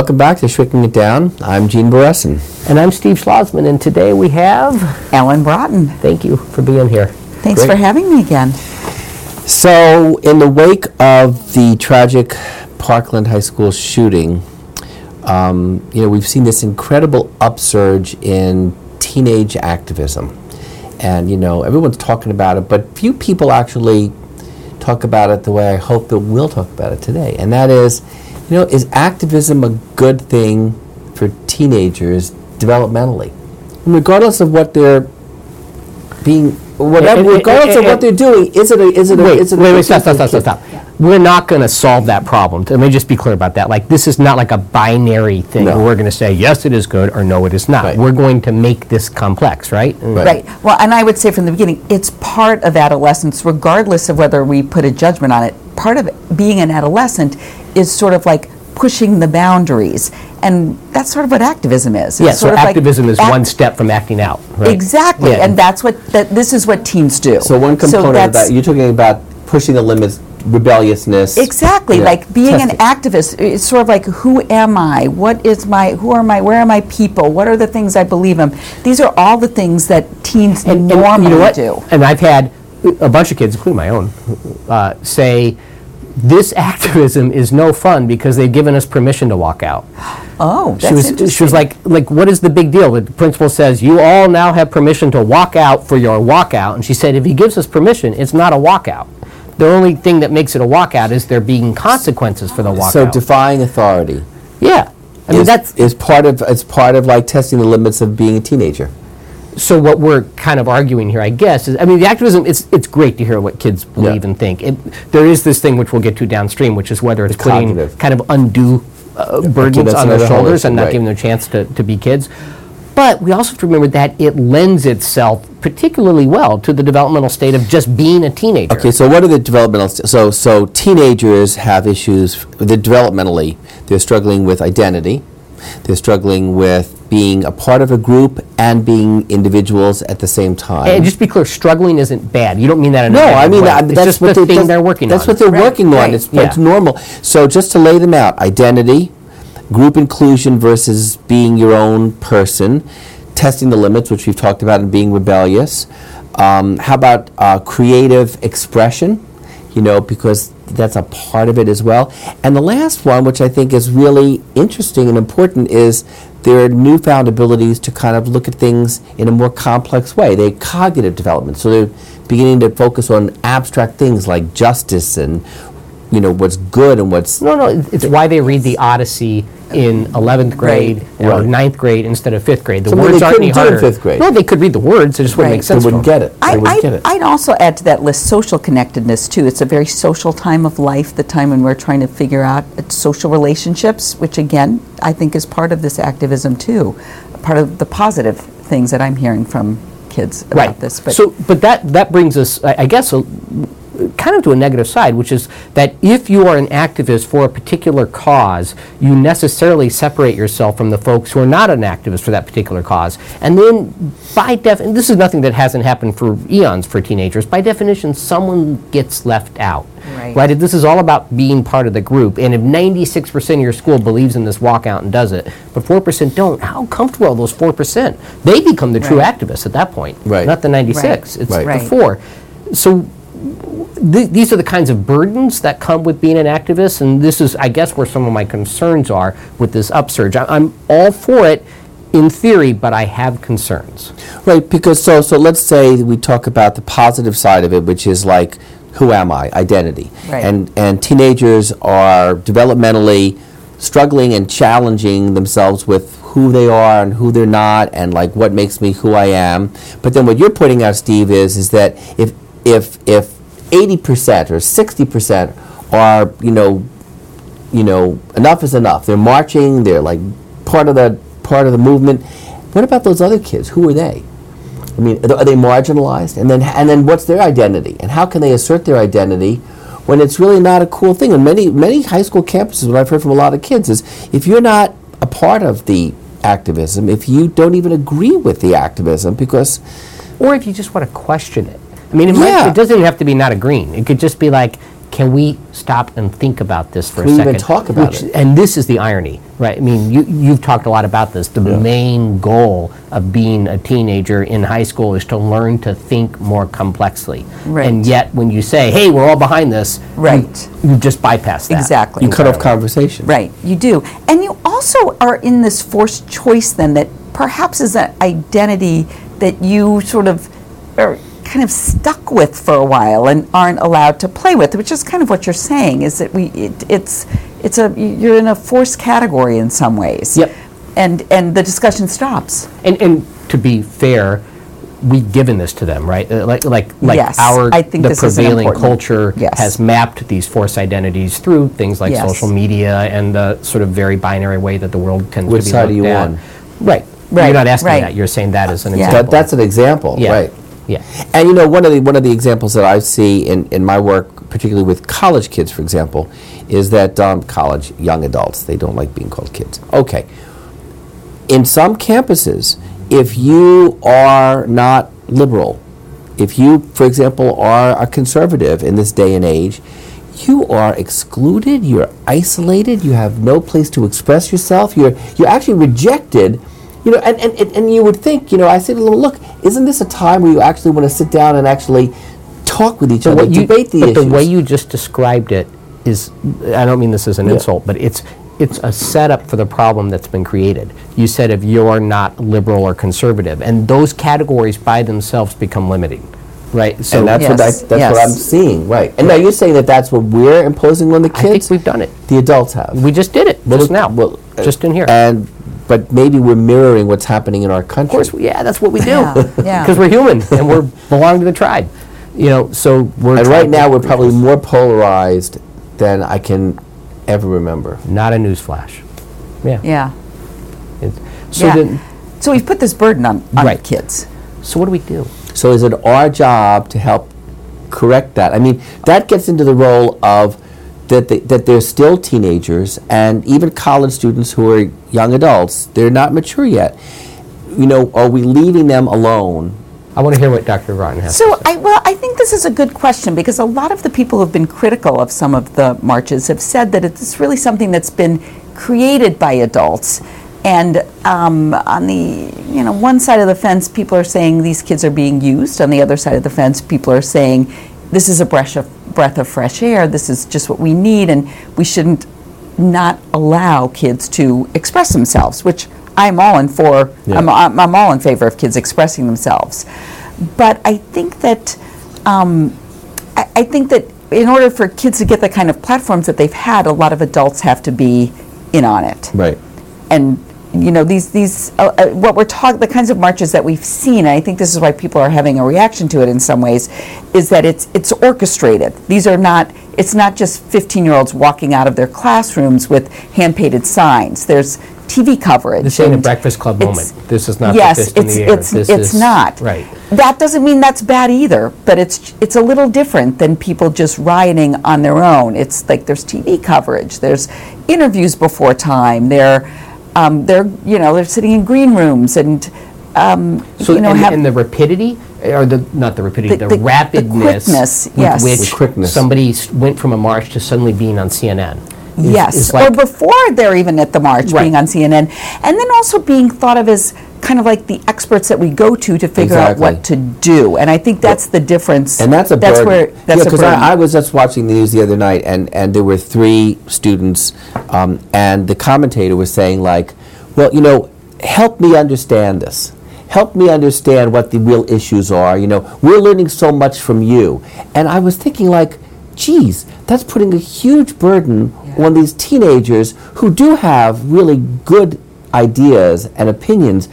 Welcome back to Shrinking It Down. I'm Gene Beresin. And I'm Steve Schlozman, and today we have. Ellen Braaten. Thank you for being here. Thanks Great. for having me again. So, in the wake of the tragic Parkland High School shooting, um, you know, we've seen this incredible upsurge in teenage activism. And, you know, everyone's talking about it, but few people actually talk about it the way I hope that we'll talk about it today. And that is, you know, is activism a good thing for teenagers developmentally? And regardless of what they're being, whatever, And- and- regardless of and- what they're doing, is it a, is it a, Wait, is it a wait, good wait, stop, thing stop, stop, stop, kids? stop. We're not going to solve that problem. Let me just be clear about that. Like, this is not like a binary thing No. where we're going to say, yes, it is good, or no, it is not. Right. We're going to make this complex, right? Right. Mm. Right. Well, and I would say from the beginning, it's part of adolescence, regardless of whether we put a judgment on it. Part of it, being an adolescent is sort of like pushing the boundaries. And that's sort of what activism is. It's Yeah, so sort of like activism is act- one step from acting out, right? Exactly. Yeah. And that's what, that, this is what teens do. So one component of that, you're talking about pushing the limits, rebelliousness. Exactly, Yeah. like being an activist. It's sort of like, who am I? What is my? Who are my? Where are my people? What are the things I believe in? These are all the things that teens And- and normally you know what? do. And I've had a bunch of kids, including my own, uh, say, this activism is no fun because they've given us permission to walk out. Oh, that's she was interesting. she was like like what is the big deal? The principal says you all now have permission to walk out for your walkout, and she said if he gives us permission, it's not a walkout. The only thing that makes it a walkout is there being consequences for the walkout. So defying authority yeah, I mean is, that's is part of it's part of like testing the limits of being a teenager. So what we're kind of arguing here, I guess, is I mean the activism. It's it's great to hear what kids believe and think. It, there is this thing which we'll get to downstream, which is whether it's putting cognitive. kind of undue uh, burdens that's on their another whole shoulders issue, and not right. giving them a chance to, to be kids. But we also have to remember that it lends itself particularly well to the developmental state of just being a teenager. Okay, so what are the developmental? St- so so teenagers have issues. The developmentally, they're struggling with identity. They're struggling with being a part of a group and being individuals at the same time. And just be clear, struggling isn't bad. You don't mean that in a No, I mean way. that, it's that's just what the they, thing they're working That's on. That's what they're Right, working on. right. It's, it's Yeah. normal. So just to lay them out: identity, group inclusion versus being your own person, testing the limits, which we've talked about, and being rebellious. Um, how about uh, creative expression? You know, because that's a part of it as well. And the last one, which I think is really interesting and important, is their newfound abilities to kind of look at things in a more complex way. They cognitive development. So they're beginning to focus on abstract things like justice and you know what's good and what's No, no, it's why they read the Odyssey in 11th grade or Right. 9th grade instead of 5th grade. The Something words they aren't any couldn't do in harder. fifth grade. No, they could read the words, it just wouldn't Right. make they sense wouldn't to get it. They I, wouldn't get I, it. I'd also add to that list social connectedness too. It's a very social time of life, the time when we're trying to figure out uh, social relationships, which again I think is part of this activism too, part of the positive things that I'm hearing from kids about Right. this. But so, but that, that brings us, I I guess, a, kind of to a negative side, which is that if you are an activist for a particular cause, you necessarily separate yourself from the folks who are not an activist for that particular cause. And then, by definition, this is nothing that hasn't happened for eons for teenagers. By definition, someone gets left out. Right. This is all about being part of the group. And if 96% of your school believes in this walkout and does it, but 4% don't, how comfortable are those 4%? They become the true Right. activists at that point, Right. not the 96. It's Right. the Right. four. So th- these are the kinds of burdens that come with being an activist, and this is, I guess, where some of my concerns are with this upsurge. I- I'm all for it in theory, but I have concerns. Right, because so so let's say we talk about the positive side of it, which is like who am I, identity, Right. and and teenagers are developmentally struggling and challenging themselves with who they are and who they're not, and like what makes me who I am. But then what you're putting out, Steve, is is that if if if eighty percent or sixty percent are you know you know, enough is enough. They're marching. They're like part of the part of the movement. What about those other kids? Who are they? I mean, are they marginalized? And then and then what's their identity? And how can they assert their identity when it's really not a cool thing? And many many high school campuses, what I've heard from a lot of kids is, if you're not a part of the activism, if you don't even agree with the activism, because Or if you just want to question it. I mean, it, Yeah. might, it doesn't even have to be not agreeing. It could just be like, can we stop and think about this for Can a we second? even talk about Which- it? And this is the irony. Right. I mean, you, you've talked a lot about this. The main goal of being a teenager in high school is to learn to think more complexly. Right. And yet, when you say, hey, we're all behind this, you- Right. you, just bypass that. Exactly. You cut off conversation. Right, you do. And you also are in this forced choice then that perhaps is an identity that you sort of are kind of stuck with for a while and aren't allowed to play with, which is kind of what you're saying is that we it, it's it's a you're in a forced category in some ways. Yep. And and the discussion stops. And, and to be fair, we've given this to them, right? Uh, Like, like, like Yes, our I think the this prevailing important- culture yes. has mapped these forced identities through things like Yes. social media and the sort of very binary way that the world tends Which to be side are you at. on? Right. Right, You're not asking right. that. You're saying that as an Yeah. example. That, that's an example, Yeah. right? Yeah. And you know, one of the one of the examples that I see in, in my work, particularly with college kids, for example, is that um, college young adults they don't like being called kids. Okay. In some campuses, if you are not liberal, if you, for example, are a conservative in this day and age, you are excluded. You're isolated. You have no place to express yourself. You're you're actually rejected. You know, and, and, and- you would think, you know, I them, look, isn't this a time where you actually want to sit down and actually talk with each other, you- debate the but issues? the way you just described it is, I don't mean this as an Yeah. insult, but it's it's a setup for the problem that's been created. You said if you're not liberal or conservative, and those categories by themselves become limiting, right? So and that's what I, Yes, that's what I'm seeing, right? And now you're saying that that's what we're imposing on the kids. I think we've done it. the adults have. We just did it Well, just now, well, just in here. And but maybe we're mirroring what's happening in our country. Of course, yeah, that's what we do. Yeah, yeah. Because we're human and we're belong to the tribe. You know, so we're. and right now we're probably more polarized than I can ever remember. not a newsflash. Yeah. Yeah. It's- So yeah. then, so we've put this burden on, on Right. kids. so what do we do? So is it our job to help correct that? I mean, that gets into the role of that they, that they're still teenagers and even college students who are young adults. They're not mature yet. You know, are we leaving them alone? I want to hear what Dr. Braaten has. to So, say. I, well, I think this is a good question because a lot of the people who've been critical of some of the marches have said that it's really something that's been created by adults. And um, on the you know one side of the fence, people are saying these kids are being used. On the other side of the fence, people are saying this is a breath of breath of fresh air. This is just what we need, and we shouldn't not allow kids to express themselves, which I'm all in for. Yeah. I'm, I'm, all in favor of kids expressing themselves. But I think that um, I, I think that in order for kids to get the kind of platforms that they've had, a lot of adults have to be in on it Right. and you know these these uh, uh, what we're talking the kinds of marches that we've seen and i think this is why people are having a reaction to it in some ways is that it's it's orchestrated these are not it's not just 15 year olds walking out of their classrooms with hand painted signs there's tv coverage This ain't a Breakfast Club moment. This is not the yes fist in it's the air. it's This it's is- not Right. that doesn't mean that's bad either, but it's it's a little different than people just rioting on their own. It's like there's TV coverage, there's interviews before time, they're um, they're you know they're sitting in green rooms and um, So, you know and, have and the rapidity, or the not the rapidity, The- the, the- the rapidness quickness, with yes. which quickness. somebody s- went from a march to suddenly being on CNN. Is- yes, is or before they're even at the march, Right. being on CNN, and then also being thought of as kind of like the experts that we go to to figure out what to do. And I think that's the difference. And that's a that's burden. where that's yeah, because. I, I was just watching the news the other night, and, and there were three students, um, and the commentator was saying like, well, you know, help me understand this. Help me understand what the real issues are. You know, we're learning so much from you, and I was thinking like, geez, that's putting a huge burden on these teenagers who do have really good ideas and opinions,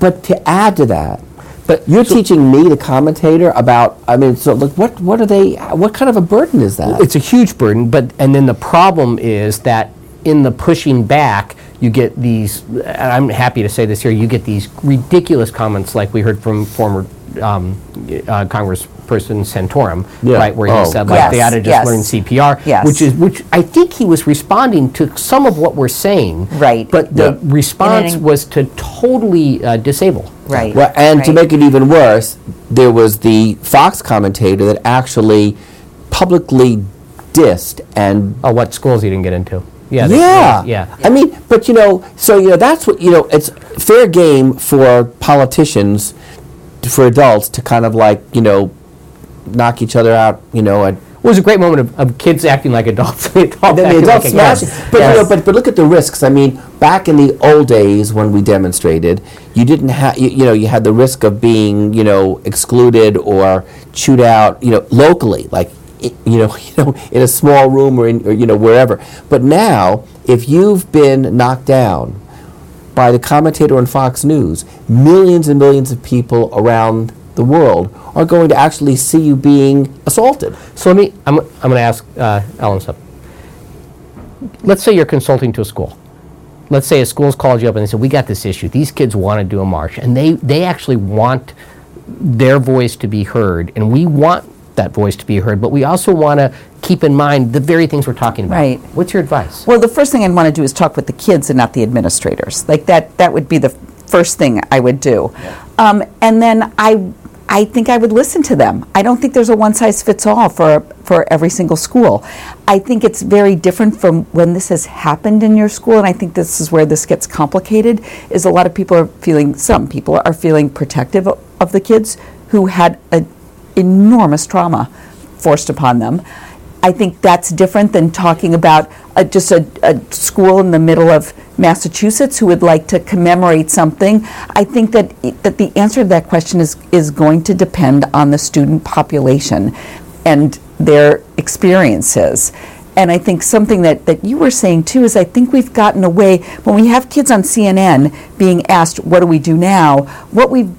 but to add to that, But you're teaching me, the commentator, about. I mean, so like, what what are they? What kind of a burden is that? it's a huge burden, but and then the problem is that in the pushing back, you get these. and I'm happy to say this here. You get these ridiculous comments, like we heard from former um, uh, Congressperson Santorum, Yeah. right, where he Oh, said God. like they Yes, ought to just yes. learn CPR, Yes. which is which I think he was responding to some of what we're saying, Right. But the Yeah. response And then- was to totally uh, disable. right. well, and to right. make it even worse, there was the Fox commentator that actually publicly dissed and Oh, what schools he didn't get into? Yeah, yeah, yeah. I mean, but you know, so you know, that's what you know. It's fair game for politicians, for adults to kind of like you know, knock each other out. You know, and It was a great moment of, of kids acting like adults. the adult then the acting adults like smash adults. But, you know, but but look at the risks. I mean, back in the old days when we demonstrated, you didn't have you, you know you had the risk of being you know excluded or chewed out you know locally like. You know, you know, in a small room or in, or, you know, wherever. But now, if you've been knocked down by the commentator on Fox News, millions and millions of people around the world are going to actually see you being assaulted. So let me, I'm, I'm going to ask uh, Ellen something. Let's say you're consulting to a school. Let's say a school's called you up and they said, we got this issue. These kids want to do a march. And they, they actually want their voice to be heard. And we want that voice to be heard. But we also want to keep in mind the very things we're talking about. Right. What's your advice? Well, the first thing I'd want to do is talk with the kids and not the administrators. Like that, that would be the first thing I would do. Um, and then I, I think I would listen to them. I don't think there's a one size fits all for for every single school. I think it's very different from when this has happened in your school, and I think this is where this gets complicated. Is a lot of people are feeling, some people are feeling protective of the kids who had an enormous trauma forced upon them. I think that's different than talking about a, just a, a school in the middle of Massachusetts who would like to commemorate something. I think that that the answer to that question is is going to depend on the student population and their experiences. And I think something that, that you were saying too is I think we've gotten away when we have kids on CNN being asked, What do we do now? What we've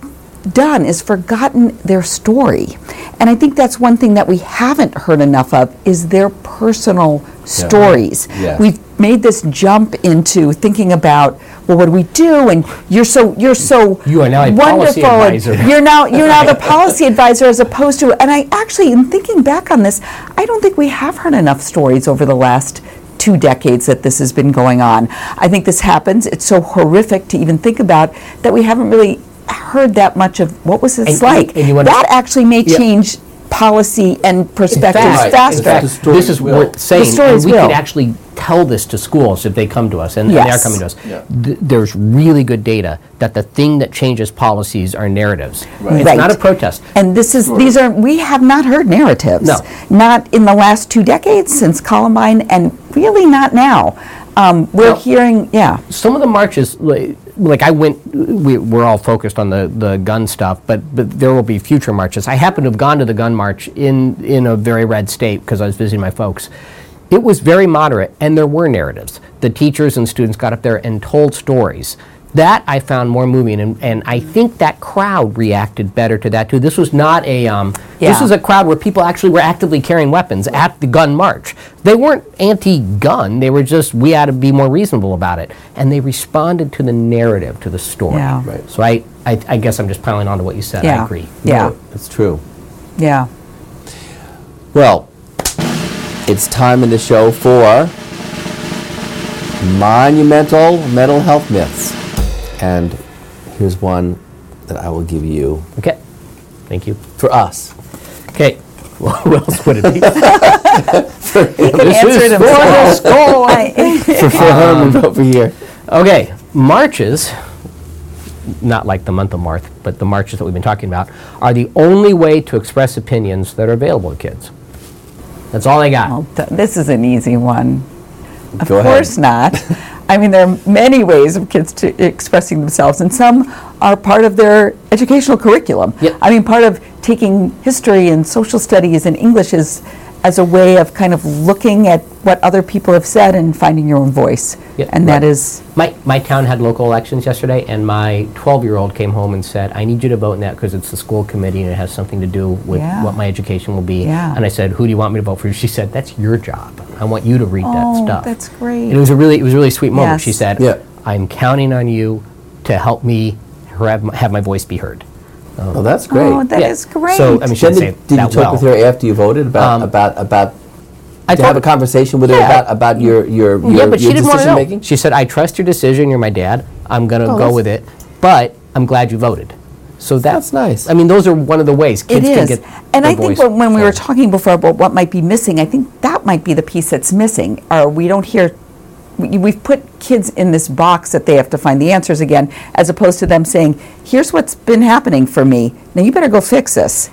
done is forgotten their story. And I think that's one thing that we haven't heard enough of is their personal stories. Yes. We've made this jump into thinking about well what do we do and you're so you're so You are now a wonderful policy advisor. you're now you're now the policy advisor as opposed to and I actually in thinking back on this I don't think we have heard enough stories over the last two decades that this has been going on. I think this happens. It's so horrific to even think about that we haven't really heard that much of what was this And you- like. and you wanna- that actually may Yeah. change policy and perspectives fact- in faster. fact, the stories this is will. worth saying, and stories we will. could actually tell this to schools if they come to us, and, and they are Yes. coming to us. Yeah. Th- there's really good data that the thing that changes policies are narratives. Right. It's Right. not a protest. And this is these are we have not heard narratives. No. Not in the last two decades since Columbine, and really not now. Um, we're No. hearing, yeah, Some of the marches, like, like I went, we, we're all focused on the, the gun stuff, but, but there will be future marches. I happen to have gone to the gun march in, in a very red state because I was visiting my folks. It was very moderate, and there were narratives. The teachers and students got up there and told stories. That I found more moving, and, and I think that crowd reacted better to that too. This was not a um, this Yeah. was a crowd where people actually were actively carrying weapons at the gun march. They weren't anti-gun; they were just we had to be more reasonable about it, and they responded to the narrative, to the story. Yeah. Right. So I, I, I guess I'm just piling on to what you said. Yeah. I agree. yeah, That's true. yeah. Well, it's time in the show for monumental mental health myths. And here's one that I will give you Okay. Thank you. for us. Okay. Well, who else would it be? He can answer it himself. I- For Herman over here. Okay, marches, not like the month of March, but the marches that we've been talking about, are the only way to express opinions that are available to kids. That's all I got. Well, th- this is an easy one. Of Go ahead. course not. I mean, there are many ways of kids to expressing themselves, and some are part of their educational curriculum. Yep. I mean, part of taking history and social studies and English is as a way of kind of looking at what other people have said and finding your own voice. Yep. And that Right. is, My, my town had local elections yesterday, and my 12 year old came home and said, I need you to vote in that because it's the school committee and it has something to do with Yeah. what my education will be. Yeah. And I said, Who do you want me to vote for? She said, That's your job. I want you to read that oh, stuff. that's great. And it was a really, it was a really sweet moment. She said, Yeah. I'm counting on you to help me have my, have my voice be heard. Oh, that's great. Oh, that is Yeah. great. So, I mean, she Then didn't say did, it did you that talk well. with her after you voted about Um, about about I to have a told- conversation with her Yeah. about about your your your, yeah, but she your didn't want to decision know. making? She said, "I trust your decision. You're my dad. I'm going to Oh, go that's- with it, but I'm glad you voted." So That's nice. I mean, those are one of the ways It kids can is. get. And their I think voice when, when we were heard. talking before about what might be missing, I think that might be the piece that's missing, or we don't hear we- we've put kids in this box that they have to find the answers again, as opposed to them saying, here's what's been happening for me. Now you better go fix this.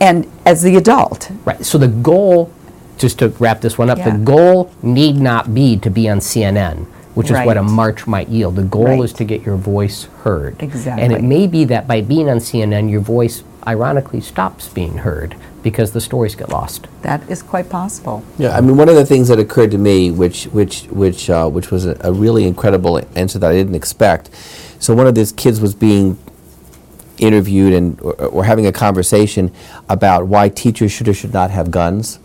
And as the adult, Right. So the goal, just to wrap this one up, Yeah. the goal need not be to be on CNN, which is what a march might yield. The goal is to get your voice heard. Exactly. And it may be that by being on CNN, your voice ironically stops being heard because the stories get lost. that is quite possible. Yeah, I mean, one of the things that occurred to me, which which which uh, which was a, a really incredible answer that I didn't expect. So one of these kids was being interviewed and or, or having a conversation about why teachers should or should not have guns,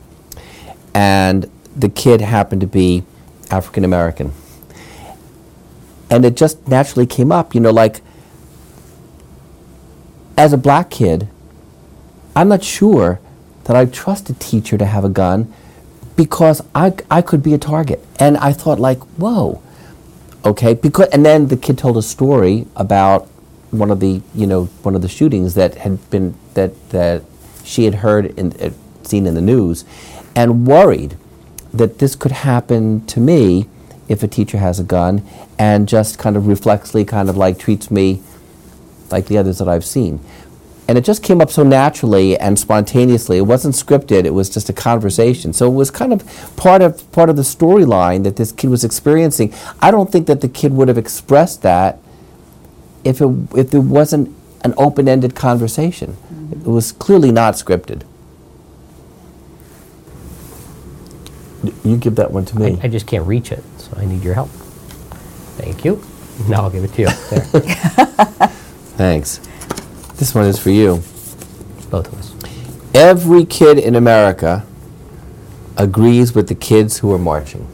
and the kid happened to be African American, and it just naturally came up. You know, like as a black kid, I'm not sure that I trust a teacher to have a gun because I, I could be a target. And I thought, like, whoa, okay. Because and then the kid told a story about one of the you know one of the shootings that had been that that she had heard and uh, seen in the news, and worried that this could happen to me if a teacher has a gun, and just kind of reflexly kind of like treats me like the others that I've seen. And it just came up so naturally and spontaneously. It wasn't scripted. It was just a conversation. So it was kind of part of part of the storyline that this kid was experiencing. I don't think that the kid would have expressed that if it if it wasn't an open-ended conversation. It was clearly not scripted. You give that one to me. I, I just can't reach it, so I need your help. Thank you. Now I'll give it to you. There, Thanks. This one is for you. both of us. Every kid in America agrees with the kids who are marching.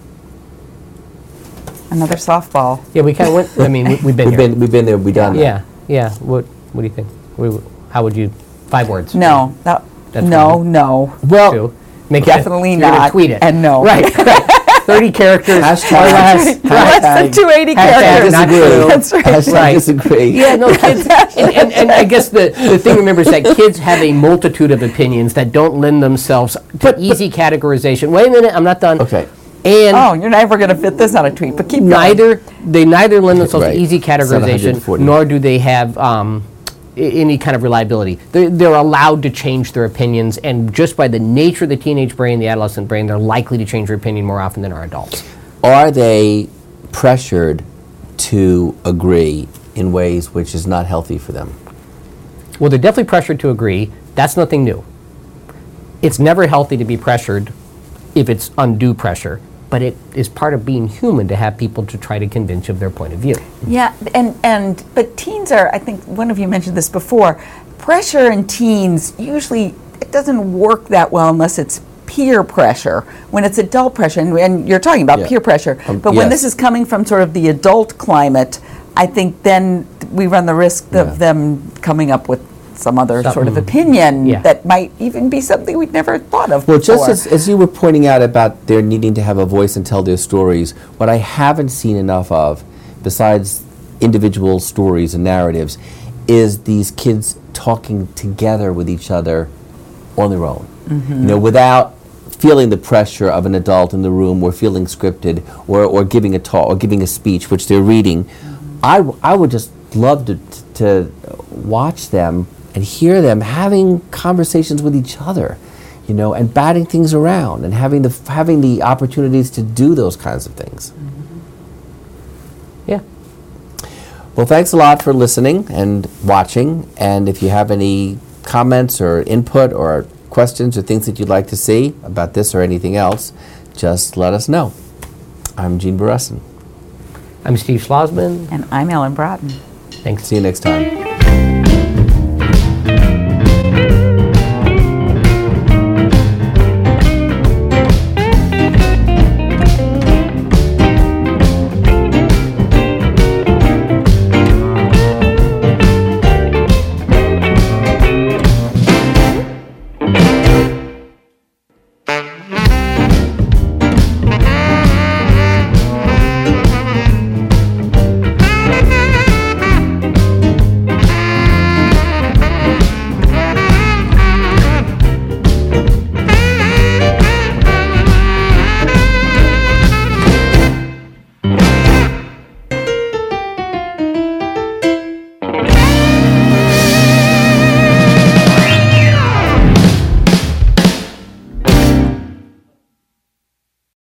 Another softball. Yeah, we kind of went. I mean, we, we've been We've here. been, we've been there, we've done that. Yeah, yeah. What What do you think? What do you- how would you? Five words. No, that, That's no, fine. no. Well, Two. Make Definitely it, you're gonna not, Tweet it. and no. Right. right. Thirty characters Hashtag- or less. Less than 280 characters. not disagree. That's right. Hashtag Right. disagree. Yeah, no, kids, and, and, and I guess the, the thing to remember is that kids have a multitude of opinions that don't lend themselves to easy categorization. Wait a minute, I'm not done. Okay. And Oh, you're never going to fit this on a tweet, but keep going. neither they neither lend themselves Right. to easy categorization, nor do they have um, i- any kind of reliability. They're, they're allowed to change their opinions, and just by the nature of the teenage brain, the adolescent brain, they're likely to change their opinion more often than our adults. Are they pressured to agree in ways which is not healthy for them? Well, they're definitely pressured to agree. That's nothing new. It's never healthy to be pressured if it's undue pressure, but it is part of being human to have people to try to convince you of their point of view. Yeah, and and but teens are. I think one of you mentioned this before. Pressure in teens usually it doesn't work that well unless it's peer pressure. When it's adult pressure, and, and you're talking about Yeah. peer pressure, Um, but when yes. this is coming from sort of the adult climate, I think then we run the risk Yeah. of them coming up with some other sort of opinion Yeah. that might even be something we'd never thought of Well, before. just as, as you were pointing out about their needing to have a voice and tell their stories, what I haven't seen enough of, besides individual stories and narratives, is these kids talking together with each other on their own. Mm-hmm. You know, without feeling the pressure of an adult in the room or feeling scripted or, or giving a talk or giving a speech, which they're reading. Mm-hmm. I, w- I would just love to, to watch them and hear them having conversations with each other, you know, and batting things around and having the, having the opportunities to do those kinds of things. Yeah. Well, thanks a lot for listening and watching. And if you have any comments or input or questions or things that you'd like to see about this or anything else, just let us know. I'm Gene Beresin. I'm Steve Schlozman. and I'm Ellen Braaten. Thanks. See you next time.